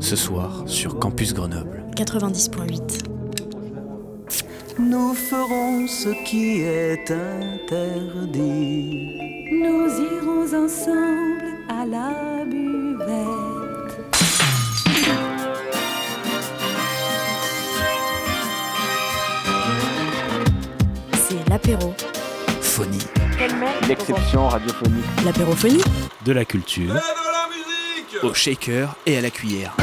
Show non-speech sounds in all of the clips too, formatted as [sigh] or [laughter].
Ce soir sur Campus Grenoble. 90.8. Nous ferons ce qui est interdit. Nous irons ensemble à la buvette. C'est l'apéro. Phonie. L'exception radiophonique. L'apérophonie. De la culture. Au shaker et à la cuillère.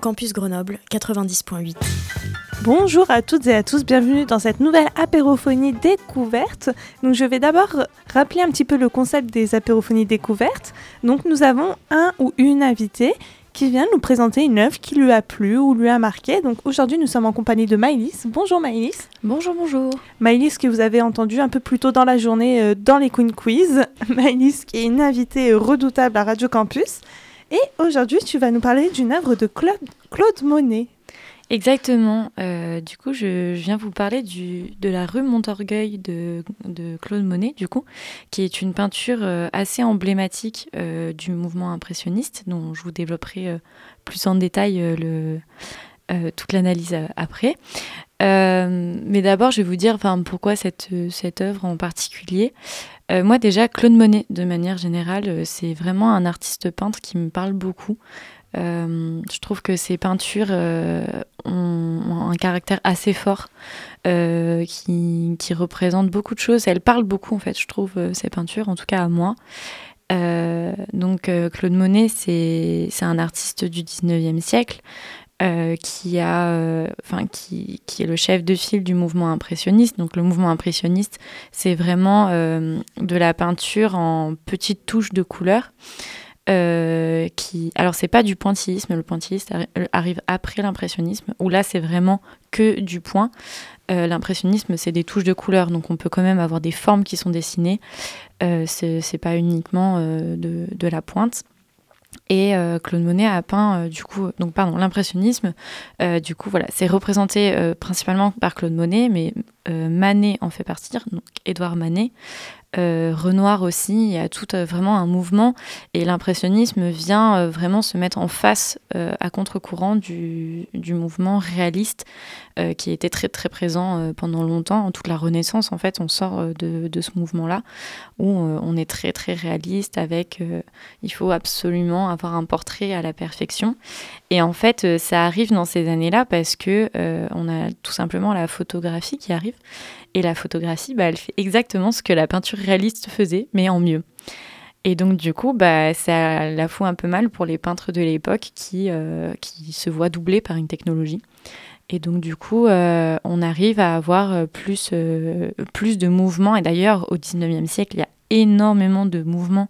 Campus Grenoble 90.8. Bonjour à toutes et à tous, bienvenue dans cette nouvelle apérophonie découverte. Donc je vais d'abord rappeler un petit peu le concept des apérophonies découvertes. Donc nous avons un ou une invitée qui vient nous présenter une œuvre qui lui a plu ou lui a marqué. Donc aujourd'hui nous sommes en compagnie de Maïlis. Bonjour Maïlis. Bonjour, bonjour. Maïlis que vous avez entendu un peu plus tôt dans la journée euh, dans les Queen Quiz. [laughs] Maïlis qui est une invitée euh, redoutable à Radio Campus. Et aujourd'hui tu vas nous parler d'une œuvre de Claude, Claude Monet. Exactement. Euh, du coup, je, viens vous parler de la rue Montorgueil de, de Claude Monet, du coup, qui est une peinture euh, assez emblématique euh, du mouvement impressionniste, dont je vous développerai plus en détail toute l'analyse après. Mais d'abord, je vais vous dire pourquoi cette, œuvre en particulier. Moi, déjà, Claude Monet, de manière générale, c'est vraiment un artiste peintre qui me parle beaucoup. Euh, je trouve que ses peintures euh, ont, un caractère assez fort euh, qui, qui représente beaucoup de choses. Elles parlent beaucoup, en fait, je trouve, ces peintures, en tout cas à moi. Donc, Claude Monet, c'est un artiste du 19e siècle. qui, a, qui, qui est le chef de file du mouvement impressionniste. Donc le mouvement impressionniste, c'est vraiment de la peinture en petites touches de couleurs. Euh, qui alors c'est pas du pointillisme le pointillisme arri- arrive après l'impressionnisme où là c'est vraiment que du point. Euh, l'impressionnisme c'est des touches de couleurs donc on peut quand même avoir des formes qui sont dessinées. Euh, c'est pas uniquement euh, de, de la pointe. Et euh, Claude Monet a peint euh, du coup donc pardon l'impressionnisme. Euh, du coup voilà c'est représenté euh, principalement par Claude Monet mais euh, Manet en fait partie donc Édouard Manet euh, Renoir aussi, il y a tout euh, vraiment un mouvement et l'impressionnisme vient euh, vraiment se mettre en face à contre-courant du, du mouvement réaliste qui était très très présent pendant longtemps. Toute la Renaissance, en fait, on sort de, de ce mouvement-là où on est très très réaliste avec il faut absolument avoir un portrait à la perfection. Et en fait, ça arrive dans ces années-là parce que on a tout simplement la photographie qui arrive et la photographie, bah, elle fait exactement ce que la peinture réaliste faisait, mais en mieux. Et donc, du coup, bah, ça la fout un peu mal pour les peintres de l'époque qui, euh, qui se voient doublés par une technologie. Et donc, du coup, euh, on arrive à avoir euh, plus, plus de mouvements. Et d'ailleurs, au 19e siècle, il y a énormément de mouvements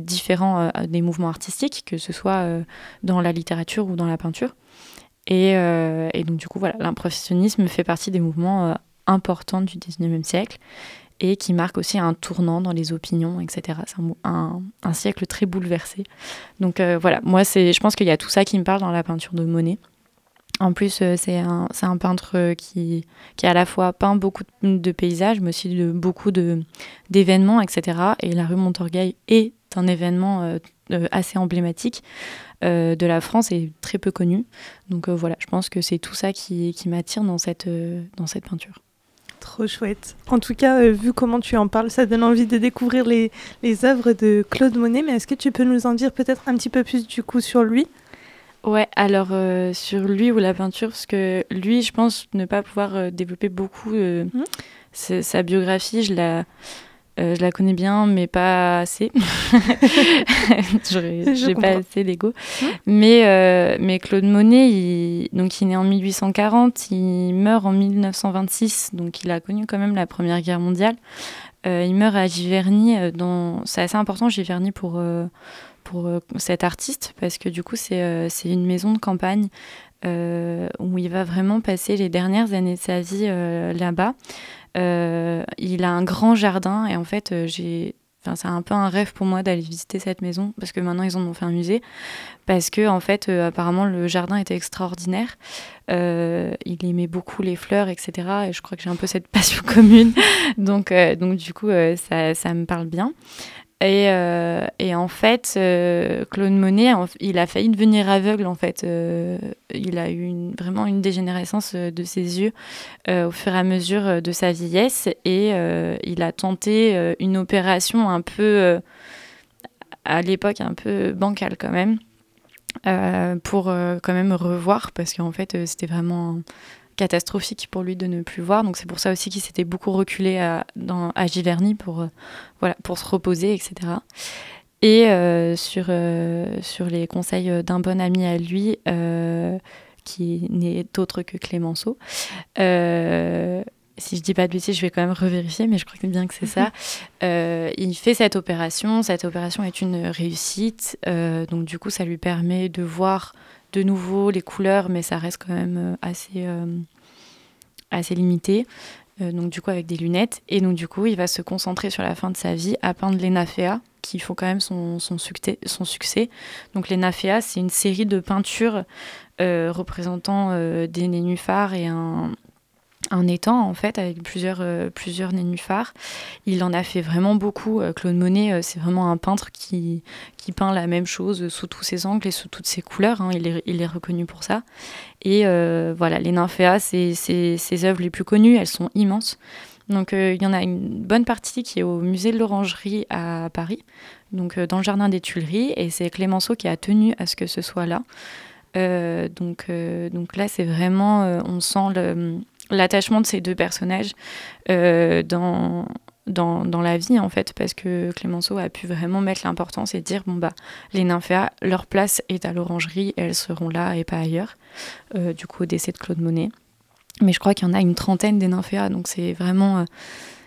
différents des mouvements artistiques, que ce soit dans la littérature ou dans la peinture. Et, et donc, du coup, voilà, l'impressionnisme fait partie des mouvements importants du 19e siècle et qui marque aussi un tournant dans les opinions, etc. C'est un, siècle très bouleversé. Donc euh, voilà, moi, je pense qu'il y a tout ça qui me parle dans la peinture de Monet. En plus, euh, c'est un, peintre euh, qui, qui à la fois peint beaucoup de, paysages, mais aussi de, beaucoup d'événements, etc. Et la rue Montorgueil est un événement assez emblématique de la France et très peu connu. Donc voilà, je pense que c'est tout ça qui, qui m'attire dans cette, dans cette peinture. Trop chouette. En tout cas, euh, vu comment tu en parles, ça donne envie de découvrir les, les œuvres de Claude Monet. Mais est-ce que tu peux nous en dire peut-être un petit peu plus du coup sur lui? Ouais, alors euh, sur lui ou la peinture, parce que lui, je pense ne pas pouvoir euh, développer beaucoup sa, sa biographie. Je la, euh, je la connais bien, mais pas assez. [laughs] J'ai pas assez d'ego. Mais, euh, mais Claude Monet, il, donc il est né en 1840, il meurt en 1926, donc il a connu quand même la Première Guerre mondiale. Euh, il meurt à Giverny. dans... C'est assez important, Giverny, pour, pour cet artiste, parce que du coup, c'est une maison de campagne où il va vraiment passer les dernières années de sa vie là-bas. Euh, il a un grand jardin et en fait, euh, c'est un peu un rêve pour moi d'aller visiter cette maison parce que maintenant ils en ont fait un musée. Parce que en fait, euh, apparemment, le jardin était extraordinaire. Euh, il aimait beaucoup les fleurs, etc. Et je crois que j'ai un peu cette [laughs] passion commune. donc, euh, donc du coup, euh, ça, ça me parle bien. Et, euh, et, en fait, euh, Claude Monet, il a failli devenir aveugle en fait. Euh, il a eu une, vraiment une dégénérescence de ses yeux au fur et à mesure de sa vieillesse et il a tenté une opération un peu, à l'époque, un peu bancale quand même, pour quand même revoir parce qu'en fait, c'était vraiment catastrophique pour lui de ne plus voir. Donc c'est pour ça aussi qu'il s'était beaucoup reculé à, dans, à Giverny pour, euh, voilà, pour se reposer, etc. Et euh, sur, euh, sur les conseils d'un bon ami à lui, qui n'est autre que Clémenceau, si je dis pas de bêtises, je vais quand même revérifier, mais je crois bien que c'est ça. [laughs] il fait cette opération. Cette opération est une réussite. donc, du coup, ça lui permet de voir de nouveau les couleurs, mais ça reste quand même euh, assez, euh, assez limité. Euh, donc du coup avec des lunettes. Et donc du coup, il va se concentrer sur la fin de sa vie à peindre les Naphéas, qui font quand même son, succès, son succès. Donc les Naphéas, c'est une série de peintures représentant des nénuphars et un, un étang en fait avec plusieurs, euh, plusieurs nénuphars. Il en a fait vraiment beaucoup. Euh, Claude Monet, euh, c'est vraiment un peintre qui, qui peint la même chose sous tous ses angles et sous toutes ses couleurs. Hein. Il, est, il, est, reconnu pour ça. Et voilà, les nymphéas, c'est ses œuvres les plus connues. Elles sont immenses. Donc il y en a une bonne partie qui est au musée de l'Orangerie à Paris, donc dans le jardin des Tuileries. Et c'est Clémenceau qui a tenu à ce que ce soit là. donc, donc là, c'est vraiment, on sent le, l'attachement de ces deux personnages euh, dans, dans, dans, la vie en fait parce que Clémenceau a pu vraiment mettre l'importance et dire bon bah les nymphéas leur place est à l'orangerie elles seront là et pas ailleurs euh, du coup au décès de Claude Monet. Mais je crois qu'il y en a une trentaine des nymphéas donc c'est vraiment euh,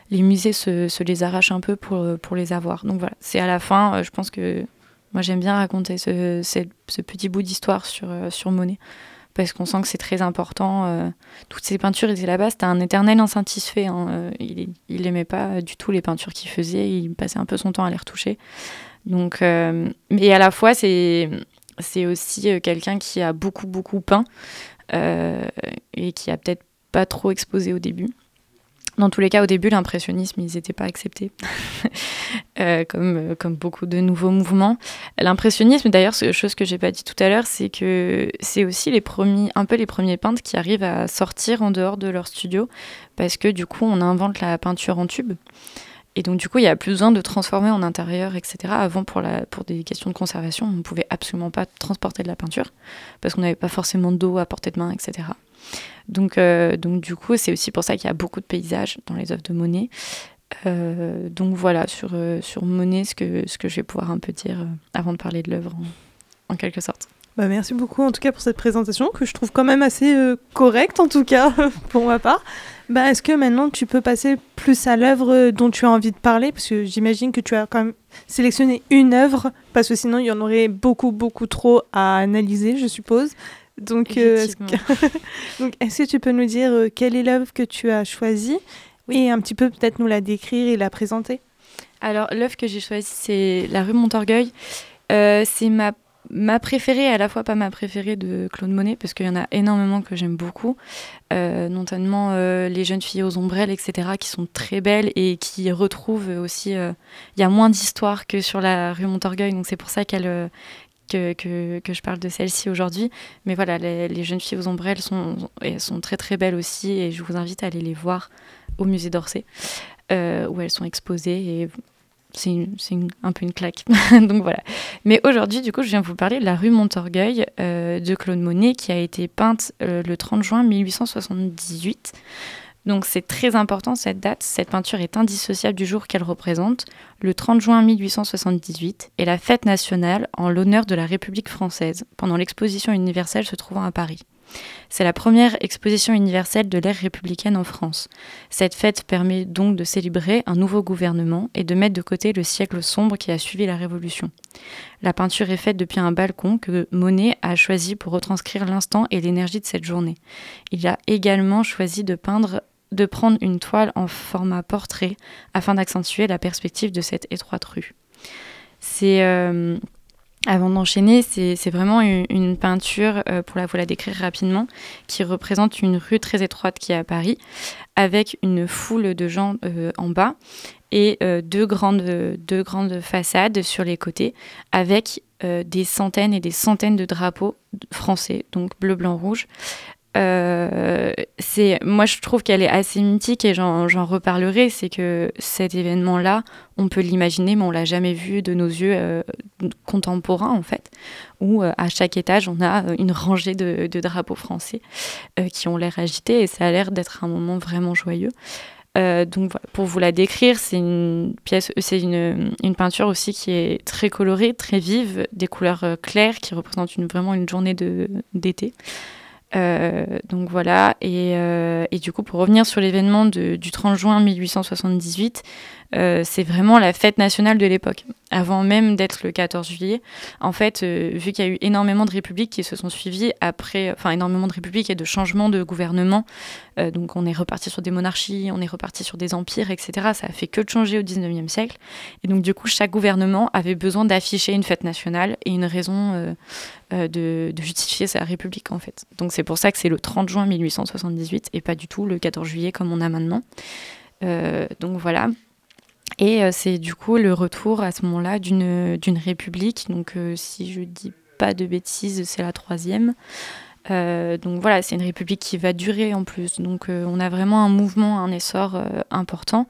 les musées se, les arrachent un peu pour, pour les avoir. Donc voilà c'est à la fin je pense que moi j'aime bien raconter ce, ce, ce petit bout d'histoire sur, sur Monet parce qu'on sent que c'est très important. Euh, toutes ces peintures étaient là-bas, c'était un éternel insatisfait. Hein. Euh, il, il aimait pas du tout les peintures qu'il faisait, il passait un peu son temps à les retoucher. Donc, euh, mais à la fois, c'est aussi quelqu'un qui a beaucoup beaucoup peint et qui a peut-être pas trop exposé au début. Dans tous les cas, au début, l'impressionnisme, ils n'étaient pas acceptés, [laughs] euh, comme, euh, comme beaucoup de nouveaux mouvements. L'impressionnisme, d'ailleurs, chose que j'ai pas dit tout à l'heure, c'est que c'est aussi les premiers, un peu les premiers peintres qui arrivent à sortir en dehors de leur studio, parce que du coup, on invente la peinture en tube. Et donc, du coup, il n'y a plus besoin de transformer en intérieur, etc. Avant, pour, pour des questions de conservation, on ne pouvait absolument pas transporter de la peinture, parce qu'on n'avait pas forcément d'eau à portée de main, etc. Donc, euh, donc du coup, c'est aussi pour ça qu'il y a beaucoup de paysages dans les œuvres de Monet. Euh, donc voilà, sur, euh, sur Monet, ce que, ce que je vais pouvoir un peu dire avant de parler de l'œuvre en, quelque sorte. Bah merci beaucoup en tout cas pour cette présentation que je trouve quand même assez correcte en tout cas [laughs] pour ma part. Bah, Est-ce que maintenant tu peux passer plus à l'œuvre dont tu as envie de parler? Parce que j'imagine que tu as quand même sélectionné une œuvre parce que sinon il y en aurait beaucoup beaucoup trop à analyser je suppose. Donc, euh, [laughs] est-ce que... tu peux nous dire euh, quelle est l'œuvre que tu as choisie et un petit peu peut-être nous la décrire et la présenter? Alors, l'œuvre que j'ai choisie, c'est La rue Montorgueil. Euh, c'est ma, ma préférée, à la fois pas ma préférée de Claude Monet, parce qu'il y en a énormément que j'aime beaucoup, notamment Les jeunes filles aux ombrelles, etc., qui sont très belles et qui retrouvent aussi. Il y a moins d'histoire que sur la rue Montorgueil, donc c'est pour ça qu'elle que, que, je parle de celle-ci aujourd'hui. Mais voilà, les, jeunes filles aux ombrelles sont, elles sont très très belles aussi et je vous invite à aller les voir au musée d'Orsay euh, où elles sont exposées et c'est un peu une claque. [laughs] Donc voilà. Mais aujourd'hui, du coup, je viens vous parler de la rue Montorgueil euh, de Claude Monet qui a été peinte euh, le 30 juin 1878. Donc c'est très important cette date. Cette peinture est indissociable du jour qu'elle représente. Le 30 juin 1878 est la fête nationale en l'honneur de la République française pendant l'exposition universelle se trouvant à Paris. C'est la première exposition universelle de l'ère républicaine en France. Cette fête permet donc de célébrer un nouveau gouvernement et de mettre de côté le siècle sombre qui a suivi la Révolution. La peinture est faite depuis un balcon que Monet a choisi pour retranscrire l'instant et l'énergie de cette journée. Il a également choisi de peindre de prendre une toile en format portrait afin d'accentuer la perspective de cette étroite rue. C'est euh, avant d'enchaîner, c'est vraiment une, peinture, euh, pour la la décrire rapidement, qui représente une rue très étroite qui est à Paris, avec une foule de gens euh, en bas et deux, grandes, deux grandes façades sur les côtés, avec des centaines et des centaines de drapeaux français, donc bleu, blanc, rouge, c'est moi je trouve qu'elle est assez mythique et j'en reparlerai c'est que cet événement là on peut l'imaginer mais on l'a jamais vu de nos yeux euh, contemporains en fait où euh, à chaque étage on a une rangée de, drapeaux français qui ont l'air agités et ça a l'air d'être un moment vraiment joyeux donc pour vous la décrire, c'est une pièce, c'est une, une, peinture aussi qui est très colorée, très vive, des couleurs claires qui représentent vraiment une journée d'été. Euh, donc voilà, et, euh, et, du coup, pour revenir sur l'événement du 30 juin 1878, euh, c'est vraiment la fête nationale de l'époque. Avant même d'être le 14 juillet, en fait, vu qu'il y a eu énormément de républiques qui se sont suivies après, enfin énormément de républiques et de changements de gouvernement, donc on est reparti sur des monarchies, on est reparti sur des empires, etc. Ça a fait que de changer au 19e siècle. Et donc du coup, chaque gouvernement avait besoin d'afficher une fête nationale et une raison euh, de, justifier sa république en fait. Donc c'est pour ça que c'est le 30 juin 1878 et pas du tout le 14 juillet comme on a maintenant. Euh, donc voilà. Et euh, c'est du coup le retour à ce moment-là d'une république. Donc si je dis pas de bêtises, c'est la troisième. Euh, donc voilà, c'est une république qui va durer en plus. Donc euh, on a vraiment un mouvement, un essor euh, important.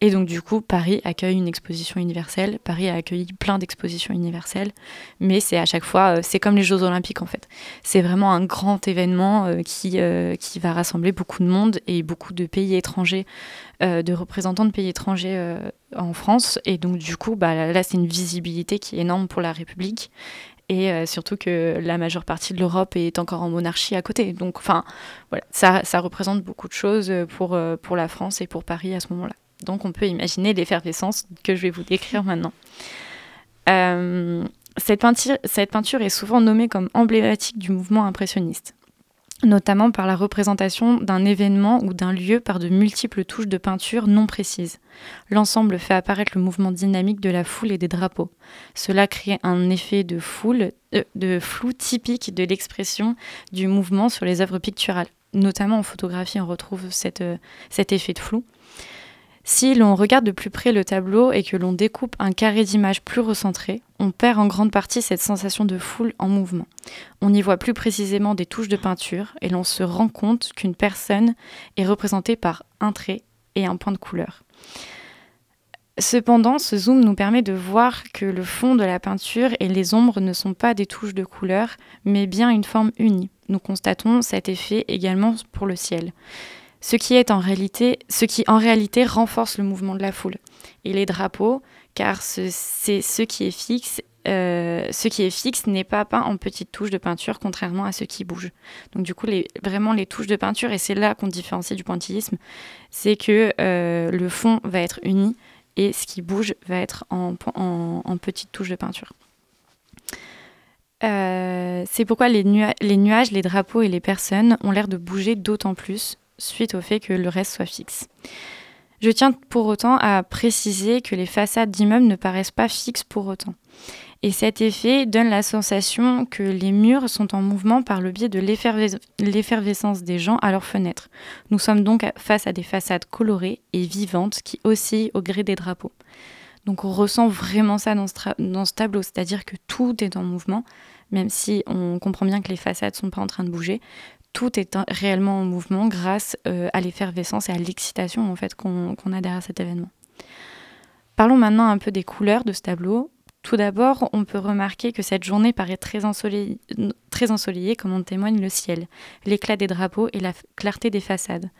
Et donc du coup, Paris accueille une exposition universelle. Paris a accueilli plein d'expositions universelles. Mais c'est à chaque fois, c'est comme les Jeux olympiques en fait. C'est vraiment un grand événement qui, qui va rassembler beaucoup de monde et beaucoup de pays étrangers, de représentants de pays étrangers en France. Et donc du coup, bah, là c'est une visibilité qui est énorme pour la République et euh, surtout que la majeure partie de l'Europe est encore en monarchie à côté. Donc, enfin, ça, représente beaucoup de choses pour, euh, pour la France et pour Paris à ce moment-là. Donc, on peut imaginer l'effervescence que je vais vous décrire maintenant. Euh, cette, peinture, cette peinture est souvent nommée comme emblématique du mouvement impressionniste notamment par la représentation d'un événement ou d'un lieu par de multiples touches de peinture non précises. L'ensemble fait apparaître le mouvement dynamique de la foule et des drapeaux. Cela crée un effet de foule, euh, de flou typique de l'expression du mouvement sur les œuvres picturales. Notamment en photographie, on retrouve euh, cet effet de flou. Si l'on regarde de plus près le tableau et que l'on découpe un carré d'image plus recentré, on perd en grande partie cette sensation de foule en mouvement. On y voit plus précisément des touches de peinture et l'on se rend compte qu'une personne est représentée par un trait et un point de couleur. Cependant, ce zoom nous permet de voir que le fond de la peinture et les ombres ne sont pas des touches de couleur, mais bien une forme unie. Nous constatons cet effet également pour le ciel ce qui est en réalité, ce qui en réalité renforce le mouvement de la foule. Et les drapeaux, car c'est ce qui est fixe euh, ce qui est fixe n'est pas peint en petites touches de peinture, contrairement à ce qui bouge. Donc du coup, les, vraiment les touches de peinture, et c'est là qu'on différencie du pointillisme, c'est que euh, le fond va être uni et ce qui bouge va être en, petites touches de peinture. Euh, c'est pourquoi les nuages, les drapeaux et les personnes ont l'air de bouger d'autant plus suite au fait que le reste soit fixe. Je tiens pour autant à préciser que les façades d'immeubles ne paraissent pas fixes pour autant. Et cet effet donne la sensation que les murs sont en mouvement par le biais de l'effervescence des gens à leurs fenêtres. Nous sommes donc face à des façades colorées et vivantes qui oscillent au gré des drapeaux. Donc on ressent vraiment ça dans ce, tableau, c'est-à-dire que tout est en mouvement, même si on comprend bien que les façades ne sont pas en train de bouger tout est réellement en mouvement grâce euh, à l'effervescence et à l'excitation en fait qu'on a derrière cet événement. Parlons maintenant un peu des couleurs de ce tableau. Tout d'abord, on peut remarquer que cette journée paraît très ensoleillée, très ensoleillée comme en témoigne le ciel, l'éclat des drapeaux et la clarté des façades.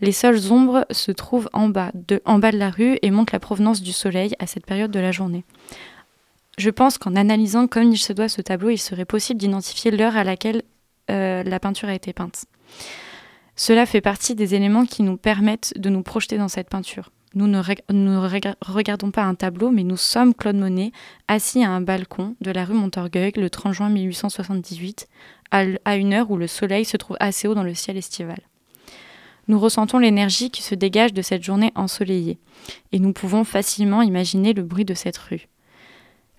Les seules ombres se trouvent en bas, de, en bas de la rue et montrent la provenance du soleil à cette période de la journée. Je pense qu'en analysant comme il se doit ce tableau, il serait possible d'identifier l'heure à laquelle euh, la peinture a été peinte. Cela fait partie des éléments qui nous permettent de nous projeter dans cette peinture. Nous ne, regardons pas un tableau, mais nous sommes Claude Monet, assis à un balcon de la rue Montorgueil le 30 juin 1878, à une heure où le soleil se trouve assez haut dans le ciel estival. Nous ressentons l'énergie qui se dégage de cette journée ensoleillée, et nous pouvons facilement imaginer le bruit de cette rue.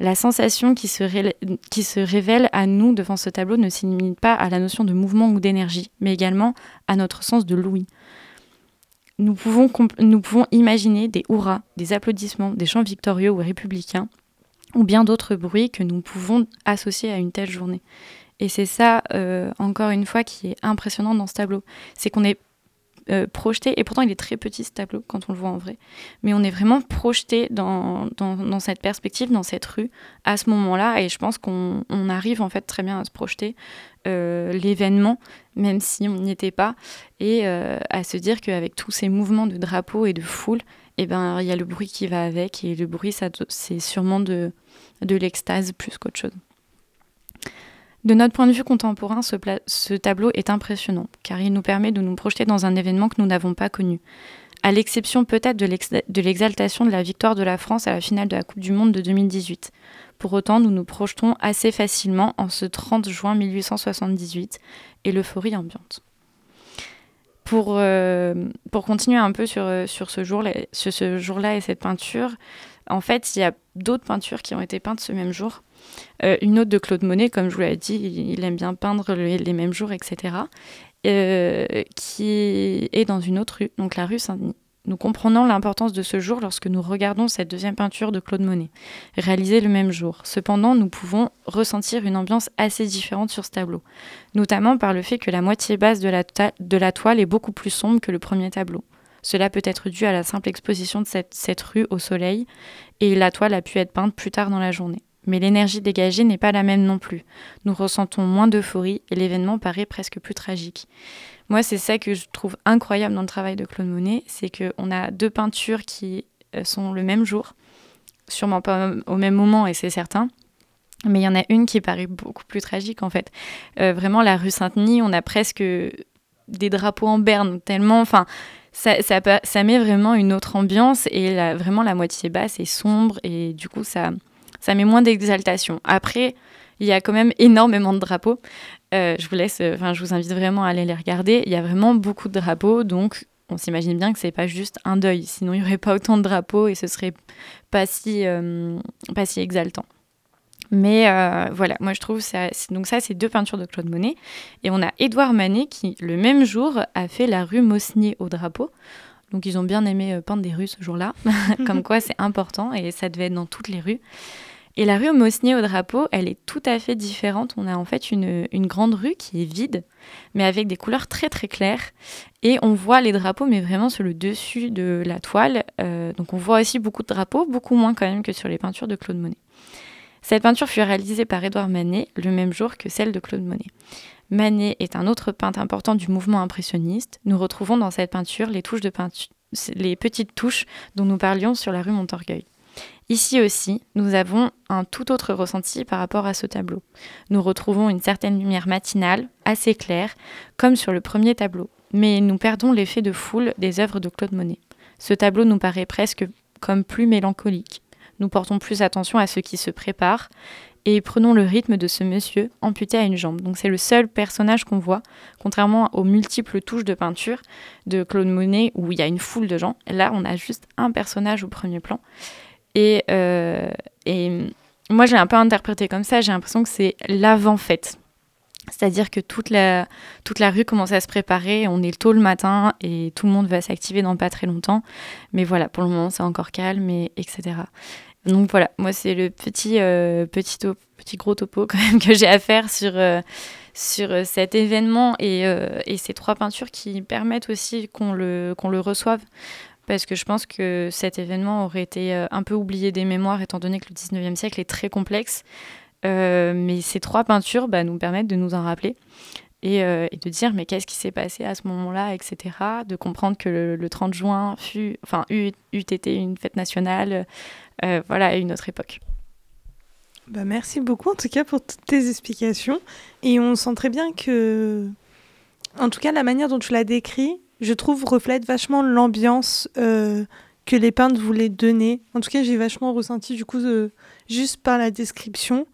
La sensation qui se, révèle à nous devant ce tableau ne se pas à la notion de mouvement ou d'énergie, mais également à notre sens de l'ouïe. Nous pouvons, nous pouvons imaginer des hurrahs, des applaudissements, des chants victorieux ou républicains, ou bien d'autres bruits que nous pouvons associer à une telle journée. Et c'est ça, euh, encore une fois, qui est impressionnant dans ce tableau. C'est qu'on est euh, projeté, et pourtant il est très petit ce tableau quand on le voit en vrai, mais on est vraiment projeté dans, dans, cette perspective, dans cette rue, à ce moment-là, et je pense qu'on arrive en fait très bien à se projeter euh, l'événement, même si on n'y était pas, et à se dire qu'avec tous ces mouvements de drapeau et de foule, et eh ben il y a le bruit qui va avec, et le bruit, c'est sûrement de, de l'extase plus qu'autre chose. De notre point de vue contemporain, ce, tableau est impressionnant, car il nous permet de nous projeter dans un événement que nous n'avons pas connu. À l'exception peut-être de l'exaltation de la victoire de la France à la finale de la Coupe du Monde de 2018. Pour autant, nous nous projetons assez facilement en ce 30 juin 1878 et l'euphorie ambiante. Pour, euh, continuer un peu sur, sur ce jour-là et cette peinture, en fait, il y a d'autres peintures qui ont été peintes ce même jour. Euh, une autre de Claude Monet, comme je vous l'ai dit, il aime bien peindre les, mêmes jours, etc. Euh, qui est dans une autre rue, donc la rue Saint-Denis. Nous comprenons l'importance de ce jour lorsque nous regardons cette deuxième peinture de Claude Monet, réalisée le même jour. Cependant, nous pouvons ressentir une ambiance assez différente sur ce tableau, notamment par le fait que la moitié basse de la, toile est beaucoup plus sombre que le premier tableau. Cela peut être dû à la simple exposition de cette rue au soleil, et la toile a pu être peinte plus tard dans la journée mais l'énergie dégagée n'est pas la même non plus. Nous ressentons moins d'euphorie et l'événement paraît presque plus tragique. Moi, c'est ça que je trouve incroyable dans le travail de Claude Monet, c'est qu'on a deux peintures qui euh, sont le même jour, sûrement pas au même moment, et c'est certain. Mais il y en a une qui paraît beaucoup plus tragique en fait. Euh, vraiment, la rue Saint-Denis, on a presque des drapeaux en berne, tellement. Enfin, ça, ça, met vraiment une autre ambiance et vraiment la moitié basse est sombre et du coup, ça, ça met moins d'exaltation. Après, il y a quand même énormément de drapeaux. Euh, je vous laisse, enfin, je vous invite vraiment à aller les regarder. Il y a vraiment beaucoup de drapeaux, donc on s'imagine bien que c'est pas juste un deuil. Sinon, il n'y aurait pas autant de drapeaux et ce serait pas si, euh, pas si exaltant. Mais euh, voilà, moi je trouve ça. Donc, ça, c'est deux peintures de Claude Monet. Et on a Édouard Manet qui, le même jour, a fait la rue Mosnier au drapeau. Donc, ils ont bien aimé peindre des rues ce jour-là. [laughs] Comme quoi, c'est important et ça devait être dans toutes les rues. Et la rue Mosnier au drapeau, elle est tout à fait différente. On a en fait une, grande rue qui est vide, mais avec des couleurs très très claires. Et on voit les drapeaux, mais vraiment sur le dessus de la toile. Euh, donc on voit aussi beaucoup de drapeaux, beaucoup moins quand même que sur les peintures de Claude Monet. Cette peinture fut réalisée par Édouard Manet le même jour que celle de Claude Monet. Manet est un autre peintre important du mouvement impressionniste. Nous retrouvons dans cette peinture les touches de peinture, les petites touches dont nous parlions sur la rue Montorgueil. Ici aussi, nous avons un tout autre ressenti par rapport à ce tableau. Nous retrouvons une certaine lumière matinale, assez claire, comme sur le premier tableau, mais nous perdons l'effet de foule des œuvres de Claude Monet. Ce tableau nous paraît presque comme plus mélancolique. Nous portons plus attention à ce qui se prépare et prenons le rythme de ce monsieur amputé à une jambe. Donc c'est le seul personnage qu'on voit, contrairement aux multiples touches de peinture de Claude Monet où il y a une foule de gens. Là, on a juste un personnage au premier plan. Et, euh, et moi, j'ai un peu interprété comme ça. J'ai l'impression que c'est l'avant-fête. C'est-à-dire que toute la, toute la rue commence à se préparer, on est tôt le matin et tout le monde va s'activer dans pas très longtemps. Mais voilà, pour le moment, c'est encore calme, et, etc. Donc voilà, moi, c'est le petit, euh, petit, petit gros topo [laughs] quand même que j'ai à faire sur, euh, sur cet événement et, et, ces trois peintures qui permettent aussi qu'on le, qu'on le reçoive parce que je pense que cet événement aurait été euh, un peu oublié des mémoires étant donné que le 19e siècle est très complexe. Euh, mais ces trois peintures bah, nous permettent de nous en rappeler euh, et, de dire mais qu'est-ce qui s'est passé à ce moment-là, etc. De comprendre que le, 30 juin fut, enfin, eut, été une fête nationale, voilà, à une autre époque. Bah, merci beaucoup en tout cas pour toutes tes explications. Et on sent très bien que, en tout cas, la manière dont tu l'as décrit, je trouve, reflète vachement l'ambiance euh, que les peintres voulaient donner. En tout cas, j'ai vachement ressenti, du coup, juste par la description,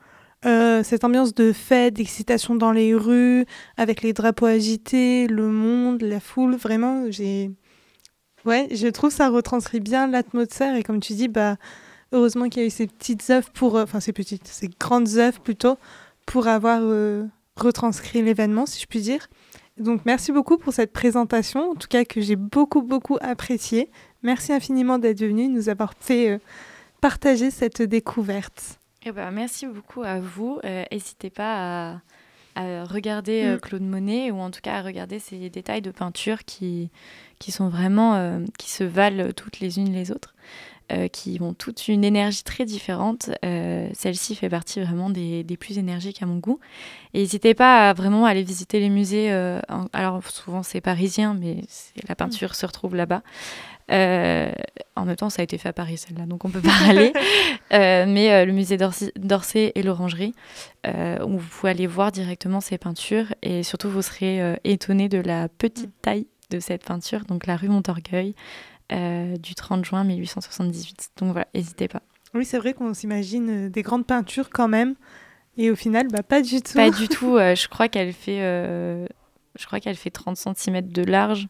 euh, cette ambiance de fête, d'excitation dans les rues, avec les drapeaux agités, le monde, la foule. Vraiment, j'ai. Ouais, je trouve ça retranscrit bien l'atmosphère. Et comme tu dis, bah, Heureusement qu'il y a eu ces petites œuvres pour, euh, enfin ces petites, ces grandes œuvres plutôt, pour avoir euh, retranscrit l'événement, si je puis dire. Donc merci beaucoup pour cette présentation, en tout cas que j'ai beaucoup beaucoup apprécié. Merci infiniment d'être venu, nous avoir fait euh, partager cette découverte. Eh ben, merci beaucoup à vous. N'hésitez pas à, à regarder euh, Mm. Claude Monet ou en tout cas à regarder ces détails de peinture qui, qui sont vraiment euh, qui se valent toutes les unes les autres, euh, qui ont toute une énergie très différente. Euh, Celle-ci fait partie vraiment des, des plus énergiques à mon goût. Et n'hésitez pas à vraiment aller visiter les musées. euh, en- alors souvent c'est parisien, mais la peinture se retrouve là-bas. En même temps, ça a été fait à Paris celle-là, donc on peut pas. [laughs] Euh, mais le musée d'Orsay et l'Orangerie, où vous pouvez aller voir directement ces peintures et surtout vous serez étonné de la petite taille de cette peinture, donc la rue Montorgueil euh, du 30 juin 1878. Donc voilà, n'hésitez pas. Oui, c'est vrai qu'on s'imagine euh, des grandes peintures quand même, et au final, bah, pas du tout. Pas du [laughs] tout, euh, je crois qu'elle fait, euh, je crois qu'elle fait 30 cm de large.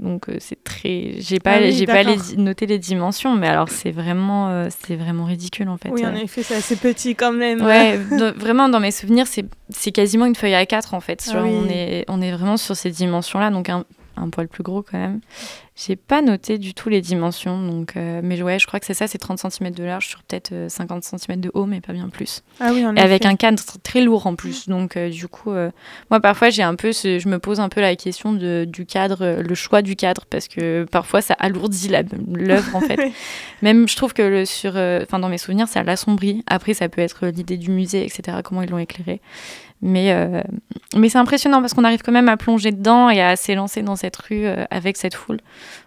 Donc c'est très, j'ai pas, Ah oui, j'ai pas les, noté les dimensions, mais alors c'est vraiment, c'est vraiment ridicule en fait. Oui, en effet, c'est assez petit quand même. Ouais, [laughs] vraiment dans mes souvenirs, c'est quasiment une feuille A4 en fait. Ah oui. on, est, on est vraiment sur ces dimensions-là, donc un, un poil plus gros quand même. J'ai pas noté du tout les dimensions, donc, euh, mais ouais, je crois que c'est ça, c'est 30 cm de large sur peut-être euh, 50 cm de haut, mais pas bien plus. Ah oui, en Et avec un cadre très lourd en plus. Donc, euh, du coup, euh, moi, parfois, j'ai un peu, ce- je me pose un peu la question de, du cadre, euh, le choix du cadre, parce que parfois, ça alourdit l'œuvre, en fait. [laughs] Même, je trouve que le sur, euh, enfin, dans mes souvenirs, ça l'assombrit. Après, ça peut être l'idée du musée, etc., comment ils l'ont éclairé. Mais, euh, mais c'est impressionnant parce qu'on arrive quand même à plonger dedans et à s'élancer dans cette rue euh, avec cette foule.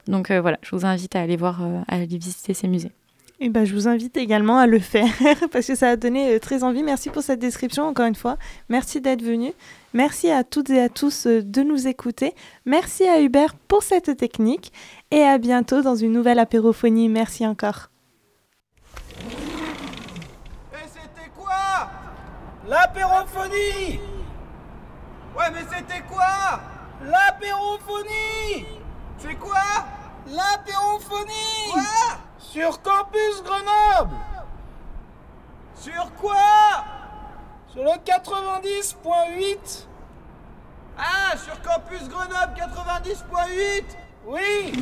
Donc euh, voilà, je vous invite à aller voir, à aller visiter ces musées. Et ben, je vous invite également à le faire [laughs] parce que ça a donné très envie. Merci pour cette description encore une fois. Merci d'être venu. Merci à toutes et à tous de nous écouter. Merci à Hubert pour cette technique et à bientôt dans une nouvelle apérophonie. Merci encore. Et c'était quoi L'apérophonie. Ouais, mais c'était quoi? L'apérophonie. C'est quoi? L'apérophonie. Quoi? Sur Campus Grenoble. Sur quoi? Sur le 90.8 Ah, sur Campus Grenoble 90.8 Oui